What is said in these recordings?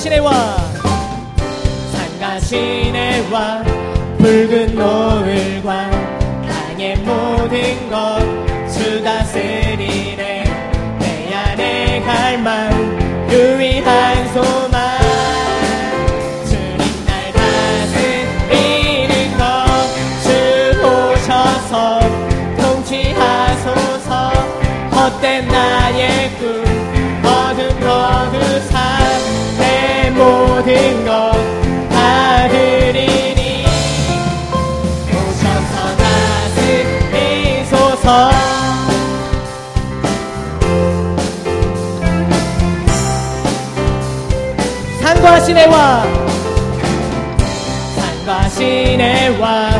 시내와 산과 시내와 붉은 노을과 땅의 모든 것주 다스리네. 내 안에 갈망 유일한 소망. 주님 날 다스리는 것주 오셔서 통치하소서. 헛된 나의 꿈 어둠 거두사 내 모든 것다 드리니 오셔서 다스리소서 산과 시내와. 산과 시내와.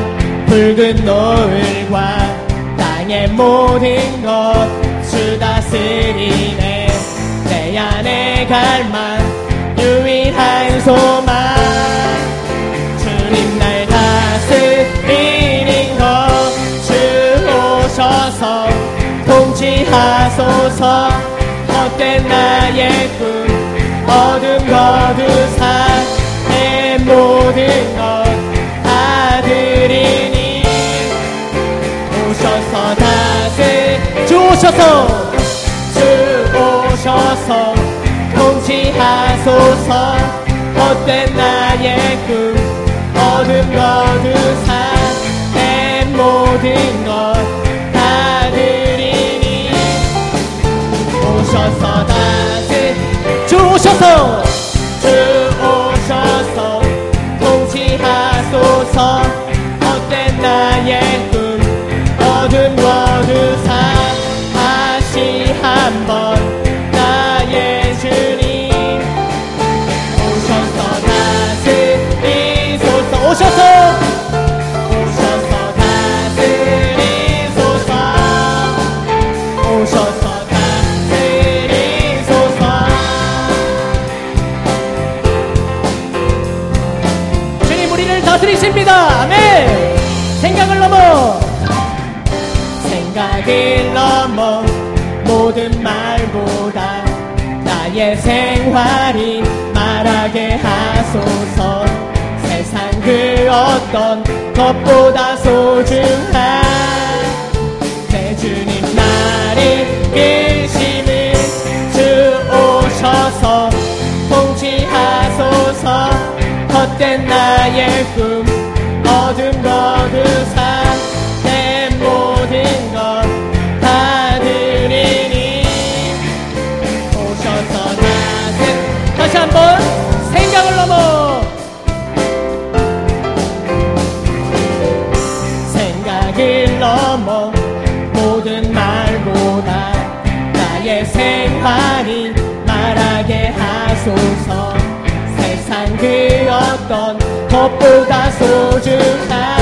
붉은 노을과 땅의 모든 것 주 다스리네. 내 안에 갈망 주님 날 다스리는 것주 오셔서 통치하소서. 헛된 나의 꿈 어둠 거두사 내 모든 것다 드리니. 오셔서 다스 주 오셔서. 주 오셔서 통치하소서 헛된 나의 꿈? 어둠 거두사 내 모든 것 다 드리니? 오셔서 다스 주 오셔서 주 오셔서 통치하소서 어떤 것보다 소중한 내 주님 나를 이끄심을 주 오셔서 통치하소서 헛된 나의 꿈 것보다 소중한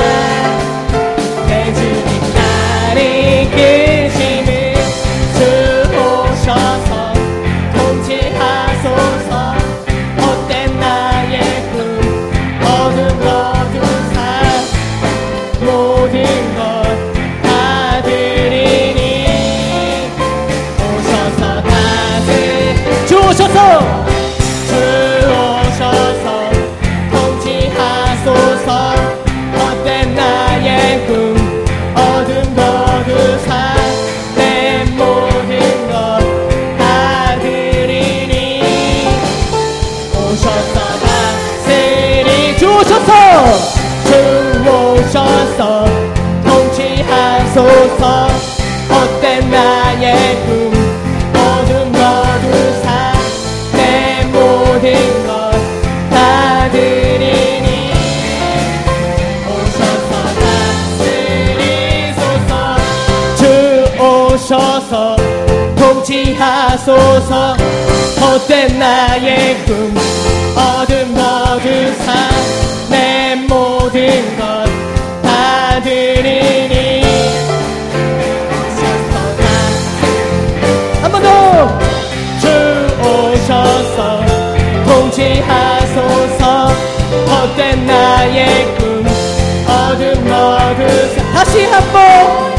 통치하소서. 헛된 나의 꿈 통치하소서. 헛된 나의 꿈? 어둠 거두 사 내 모든 것 다 드리니 주 오셔서. 통치하소서. 헛된 나의 꿈. 어둠 거두사 다시 한번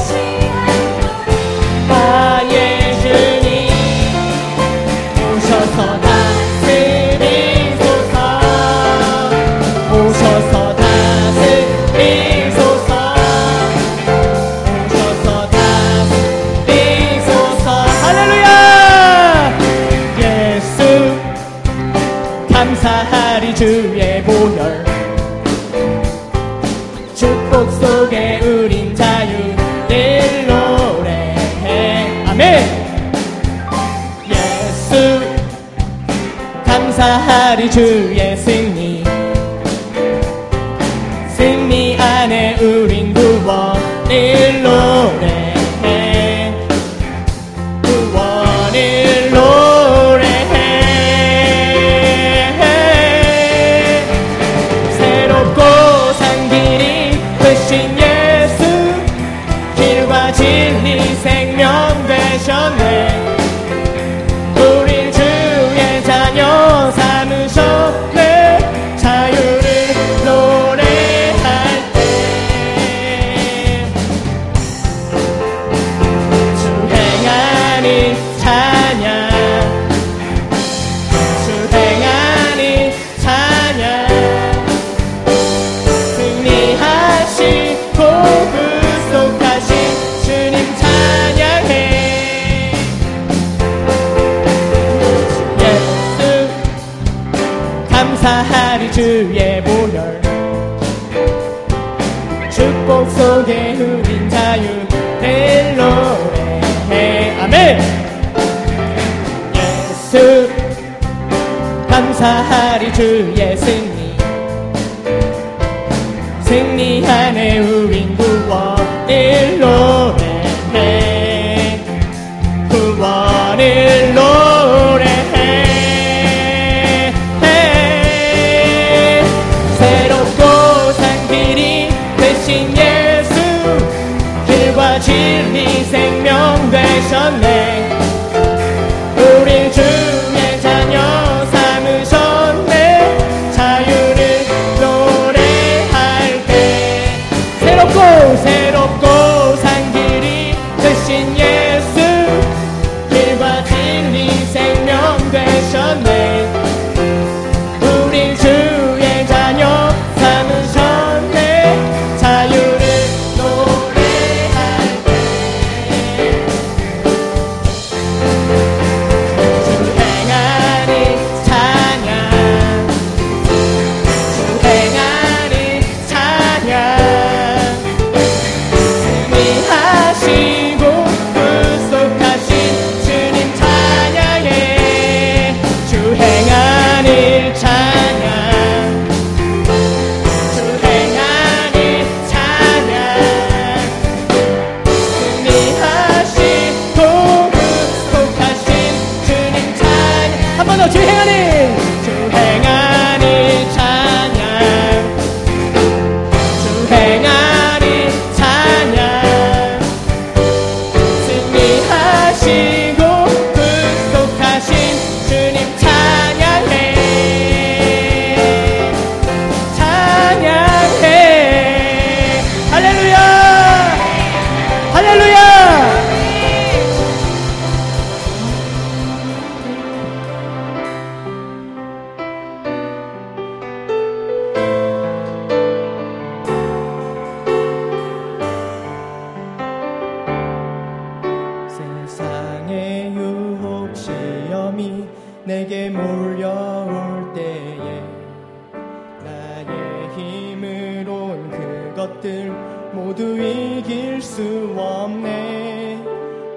모두 이길 수 없네.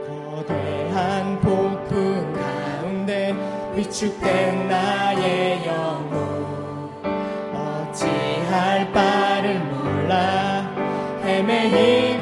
거대한 폭풍 가운데 위축된 나의 영혼. 어찌할 바를 몰라. 헤매이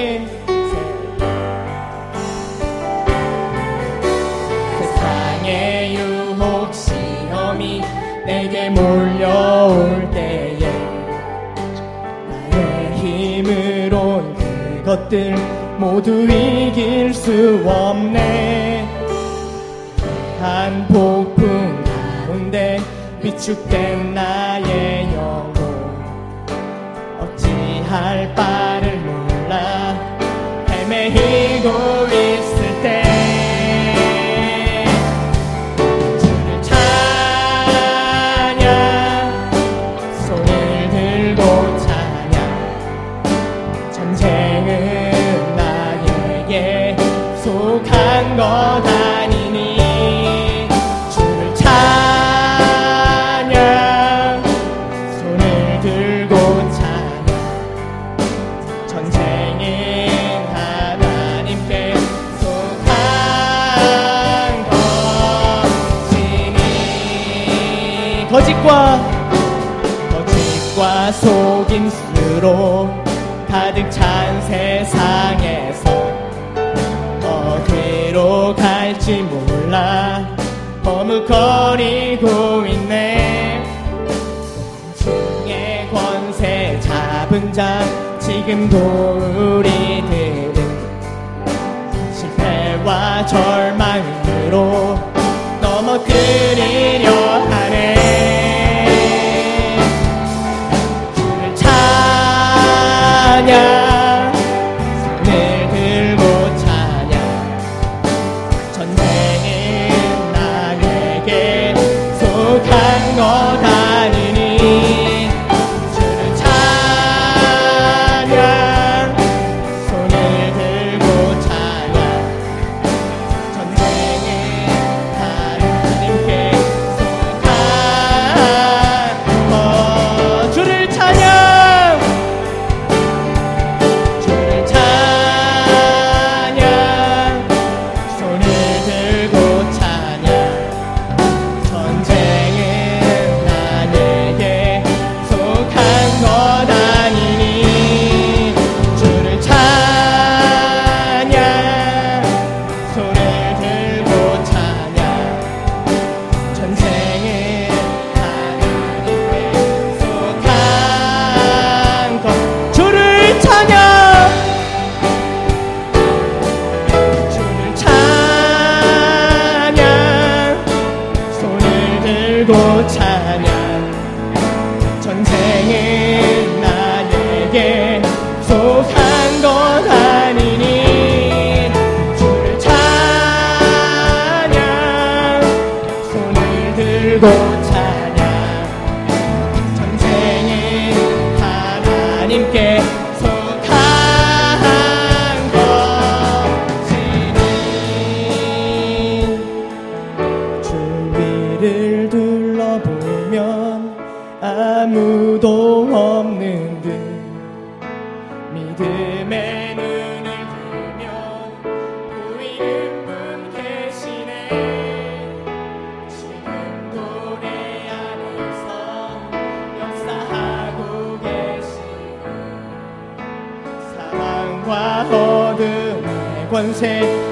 인생 세상의 유혹 시험이 내게 몰려올 때에 나의 힘으로 그것들 모두 이길 수 없네. 한 폭풍 가운데 위축된 나 이곳 가득 찬 세상에서 어디로 갈지 몰라. 머뭇거리고 있네. 중의 권세 잡은 자 지금도 우리들은 실패와 절망으로 넘어뜨리려 살면 아무도 없는 듯 믿음의 눈을 들면 보이는 분 계시네. 지금도 내 안에서 역사하고 계시네 사랑과 어둠의 권세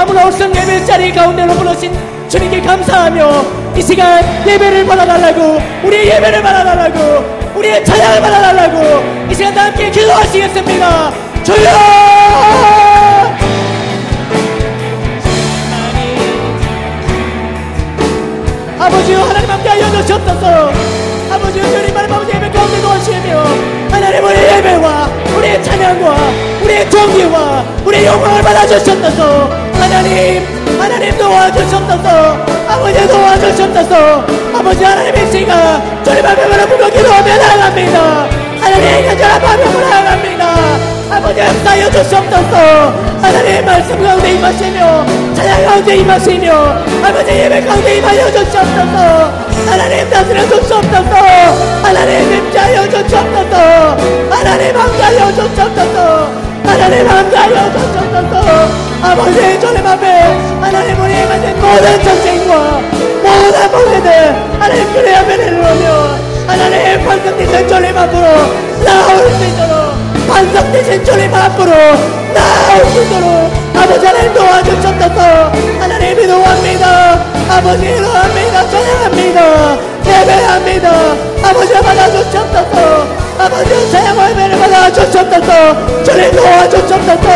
아무나 없음 예배 자리 가운데로 부르신 주님께 감사하며 이 시간 예배를 받아달라고 우리의 예배를 받아달라고 우리의 찬양을 받아달라고 이 시간 다 함께 기도하시겠습니다. 주여! 아버지여 하나님 함께 하여 주시옵소서 아버지여 주님만의 아버지 예배 가운데 도와주시며 하나님 우리의 예배와 우리의 찬양과 우리의 정기와 우리의 영광을 받아주셨소서 하나님 하나님 도와주셨소서 아버지 도와주셨소서 아버지 하나님의 시간 주님 앞에 바라보며 기도하며 나아갑니다. 하나님 간절한 마음으로 나아갑니다 아버지 역사여 주시옵소서 하나님의 말씀 가운데 임하시며 찬양 가운데 임하시며 아버지 예배 가운데 임하여 주시옵소서 하나님 다스려 주시옵소서 하나님 임자여 주시옵소서 하나님 함께하여 주시옵소서 하나님 함께하여 주시옵소서 아버지 주님 앞에 하나님 우리의 가진 모든 전쟁과 모든 문제들 하나님 그의 앞에 내려오며 하나님 반성되신 주님 앞으로 나올 수 있도록 반성되신 주님 앞으로 나올 수 있도록 아버지 하나님 도와주셨소서 하나님 기도합니다. 아버지 기도합니다. 찬양합니다. 예배합니다. 아버지 받아주셨소서 아버지 찬양과 예배를 받아주셨소서 주님 도와주셨소서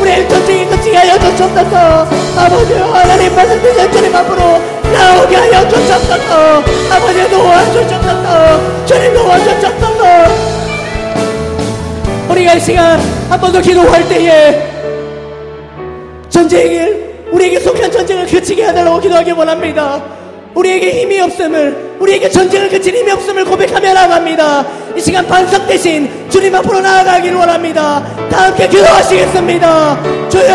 우리의 전쟁이 끝이 하여 주셨소서 아버지 하나님 반성되신 주님 앞으로 나오게 하여 주셨소서 아버지 도와주셨소서 주님 도와주셨소서 우리가 이 시간 한 번 더 기도할 때에 전쟁을 우리에게 속한 전쟁을 그치게 해달라고 기도하기 원합니다. 우리에게 힘이 없음을 우리에게 전쟁을 그칠 힘이 없음을 고백하며 나아갑니다. 이 시간 반석 대신 주님 앞으로 나아가기를 원합니다. 다 함께 기도하시겠습니다. 주여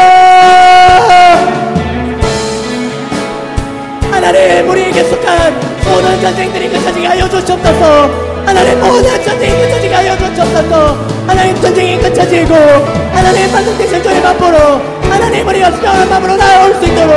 하나님 우리에게 속한 모든 전쟁들이 끝까지 하여 주시옵소서 하나님 모든 전쟁이 끝까지 하여 주시옵소서 하나님 전쟁이 끝까지고 하나님 반성되신 주님 앞으로 하나님 우리가 수정한 마음으로 나올 수 있도록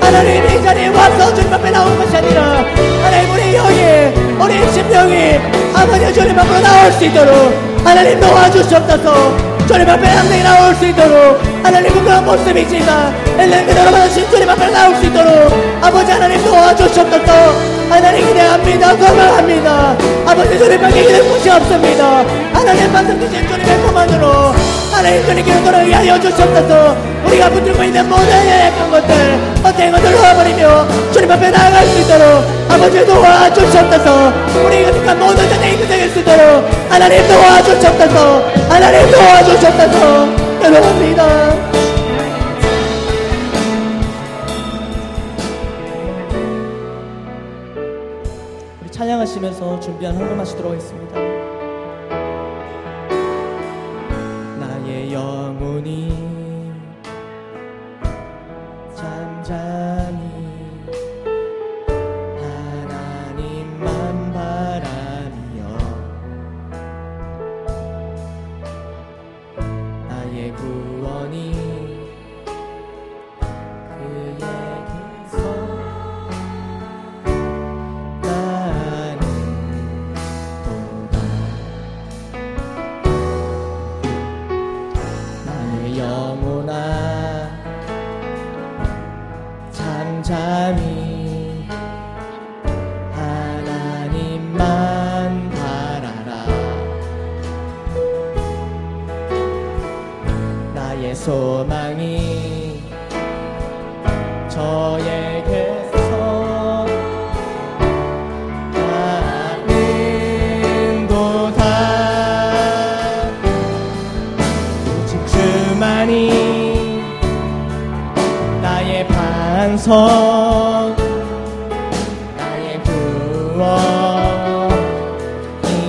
하나님 이 자리에 와서 주님 앞에 나오는 것이 아니라. 하나님 우리 영이 우리 심령이 아버지 주님 앞으로 나올 수 있도록 하나님 도와주시옵소서 주님 앞에 항상 나올 수 있도록 하나님 그런 모습이지만 엘렌 그대로 받으신 주님 앞에 나올 수 있도록 아버지 하나님 도와주시옵소서 하나님 기대합니다. 소망합니다. 아버지 주님 밖에 기댈 곳이 없습니다. 하나님 반성되신 주님의 코만으로 하나님 주님께 돌아가게 하여 주시옵소서 우리가 붙들고 있는 모든 약한 것들 어떤 것들 놓아버리며 주님 앞에 나아갈 수 있도록 아버지 도와주시옵소서 우리가 모든 전쟁이 끝내길 수 있도록 하나님 도와주시옵소서 하나님 도와주시옵소서 기도합니다. 찬양하시면서 준비한 헌금 하시도록 하겠습니다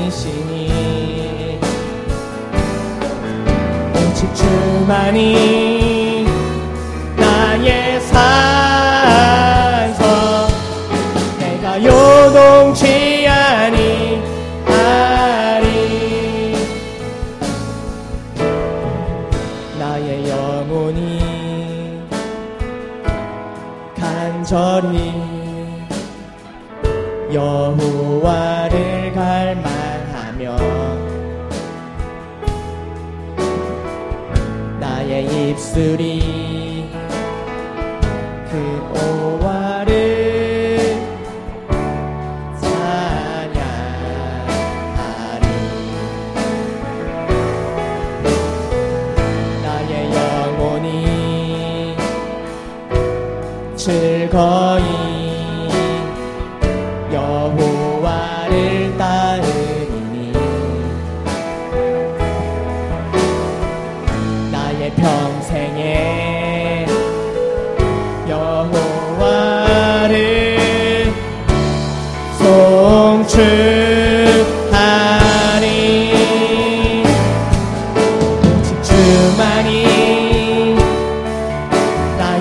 구원이시니 오직 주만이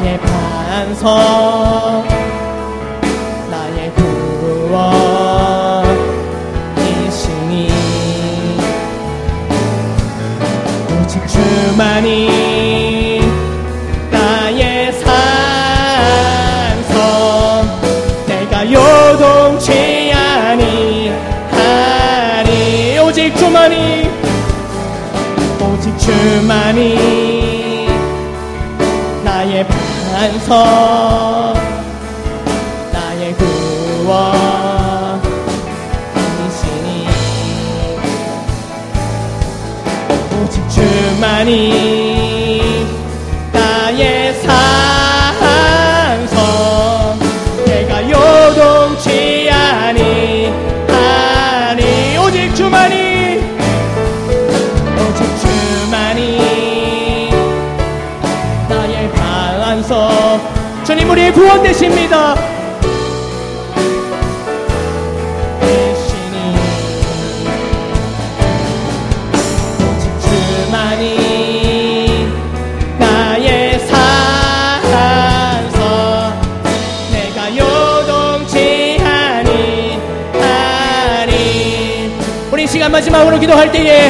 나의 반석 나의 구원이시니 오직 주만이 나의 산성. 내가 요동치 아니하리 오직 주만이 오직 주만이 반 이 시간 마지막으로 기도할 때에